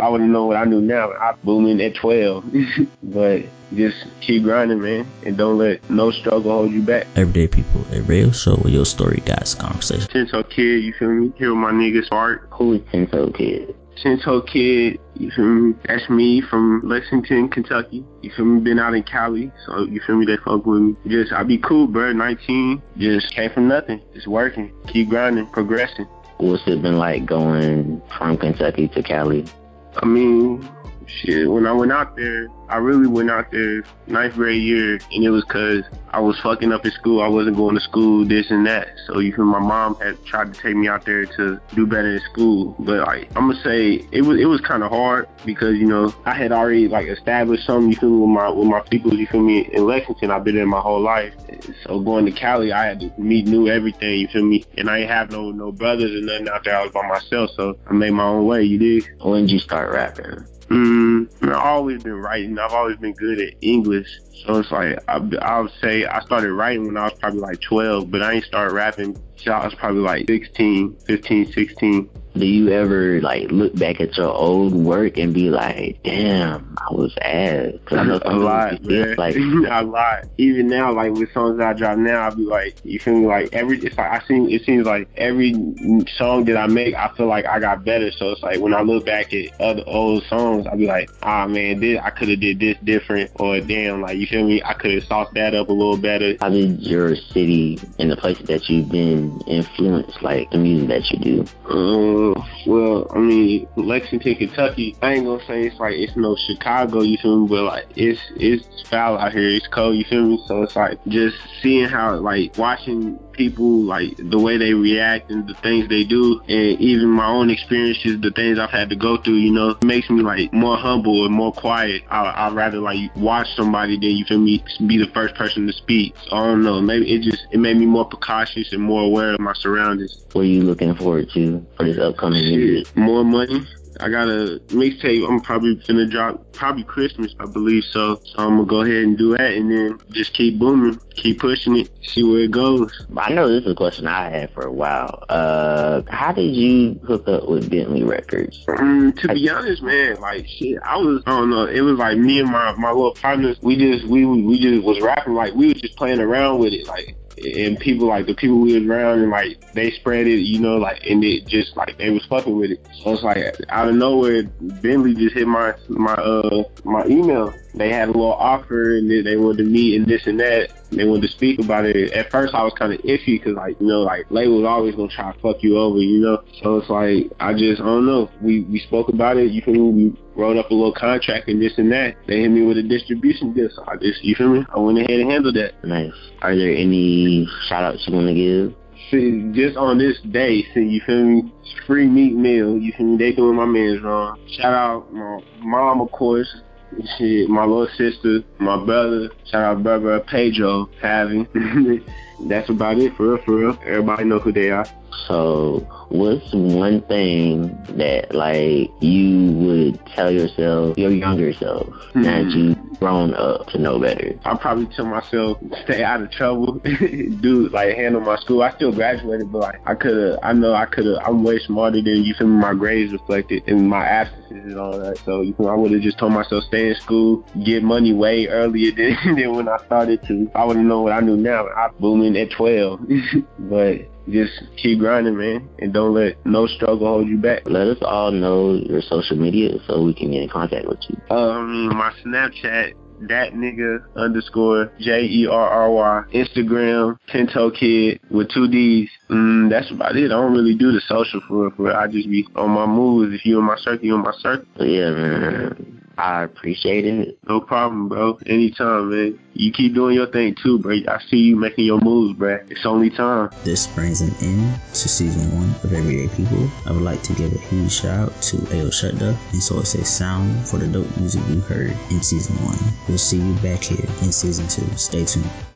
I wouldn't know what I knew now. I booming at 12. but just keep grinding, man, and don't let no struggle hold you back. Everyday people, a real show where your story guys conversation. Tinto Kid, you feel me? Here with my nigga Spark. Who is Tinto Kid? Tinto Kid, you feel me? That's me from Lexington, Kentucky. You feel me? Been out in Cali, so you feel me? They fuck with me. Just, I be cool, bro. 19, just came from nothing. Just working, keep grinding, progressing. What's it been like going from Kentucky to Cali? I mean, shit, when I went out there, I really went out there ninth grade year, and it was cause I was fucking up in school. I wasn't going to school, this and that. So you feel my mom had tried to take me out there to do better in school. But like I'm gonna say, it was it was kind of hard because you know I had already like established something. You feel me with my with my people. You feel me in Lexington. I've been there my whole life. So going to Cali, I had to meet new everything. You feel me? And I ain't have no no brothers or nothing out there. I was by myself, so I made my own way. You dig? When did you start rapping? Mm, I've always been writing. I've always been good at English. So it's like, I, I would say I started writing when I was probably like 12, but I ain't started rapping till I was probably like 16, 15, 16 do you ever like look back at your old work and be like, damn, I was ass? Cause I know a lot, man. Like a lot. Even now, like with songs that I drop now, I'll be like, you feel me? Like every, it's like I seem, it seems like every song that I make, I feel like I got better. So it's like when I look back at other old songs, I'll be like, ah man, this I could have did this different, or damn, like you feel me? I could have sauced that up a little better. How did your city and the places that you've been influence like the music that you do? Um, well, I mean, Lexington, Kentucky. I ain't gonna say it's like it's no Chicago, you feel me? But like it's it's foul out here. It's cold, you feel me? So it's like just seeing how like watching people like the way they react and the things they do, and even my own experiences, the things I've had to go through. You know, makes me like more humble and more quiet. I, would rather like watch somebody than you feel me be the first person to speak. So I don't know. Maybe it just it made me more precautious and more aware of my surroundings. What are you looking forward to for this upcoming year? More money. I got a mixtape. I'm probably gonna drop probably Christmas, I believe. So, so I'm gonna go ahead and do that, and then just keep booming, keep pushing it, see where it goes. I know this is a question I had for a while. Uh, how did you hook up with Bentley Records? Um, to be honest, man, like shit, I was I don't know. It was like me and my my little partners. We just we we just was rapping like we was just playing around with it, like and people like the people we was around and like they spread it, you know, like and it just like they was fucking with it. So it's like out of nowhere, Bentley just hit my my uh my email. They had a little offer and they, they wanted to meet and this and that. They wanted to speak about it. At first, I was kind of iffy because like you know like labels always gonna try to fuck you over, you know. So it's like I just I don't know. We we spoke about it. You? We wrote up a little contract and this and that. They hit me with a distribution deal. So I just you feel me? I went ahead and handled that. Nice. Are there any shout outs you want to give? See, just on this day, see, you feel me? Free meat meal, you feel me? They doing my man's wrong. Shout out my mom, of course. Shit, my little sister, my brother. Shout out brother Pedro, having. That's about it, for real, for real. Everybody know who they are. So, what's one thing that like you would tell yourself, your younger self, mm-hmm. that you've grown up to know better? I'll probably tell myself stay out of trouble, do like handle my school. I still graduated, but like I could have, I know I could have. I'm way smarter than you. Feel me? My grades reflected in my absences and all that. So you know, I would have just told myself stay in school, get money way earlier than, than when I started to. I would have known what I knew now. I'm booming at 12, but just keep grinding, man, and don't let no struggle hold you back. Let us all know your social media so we can get in contact with you. Um, my Snapchat, that nigga underscore J E R R Y. Instagram, Tinto Kid with two D's. Mm, that's about it. I don't really do the social for it. For I just be on my moves. If you in my circle, you in my circle. Yeah, man. I appreciate it. No problem, bro. Anytime, man. You keep doing your thing too, bro. I see you making your moves, bro. It's only time. This brings an end to season one of Everyday People. I would like to give a huge shout out to Ayo Shutda and Source Say Sound for the dope music we heard in season one. We'll see you back here in season two. Stay tuned.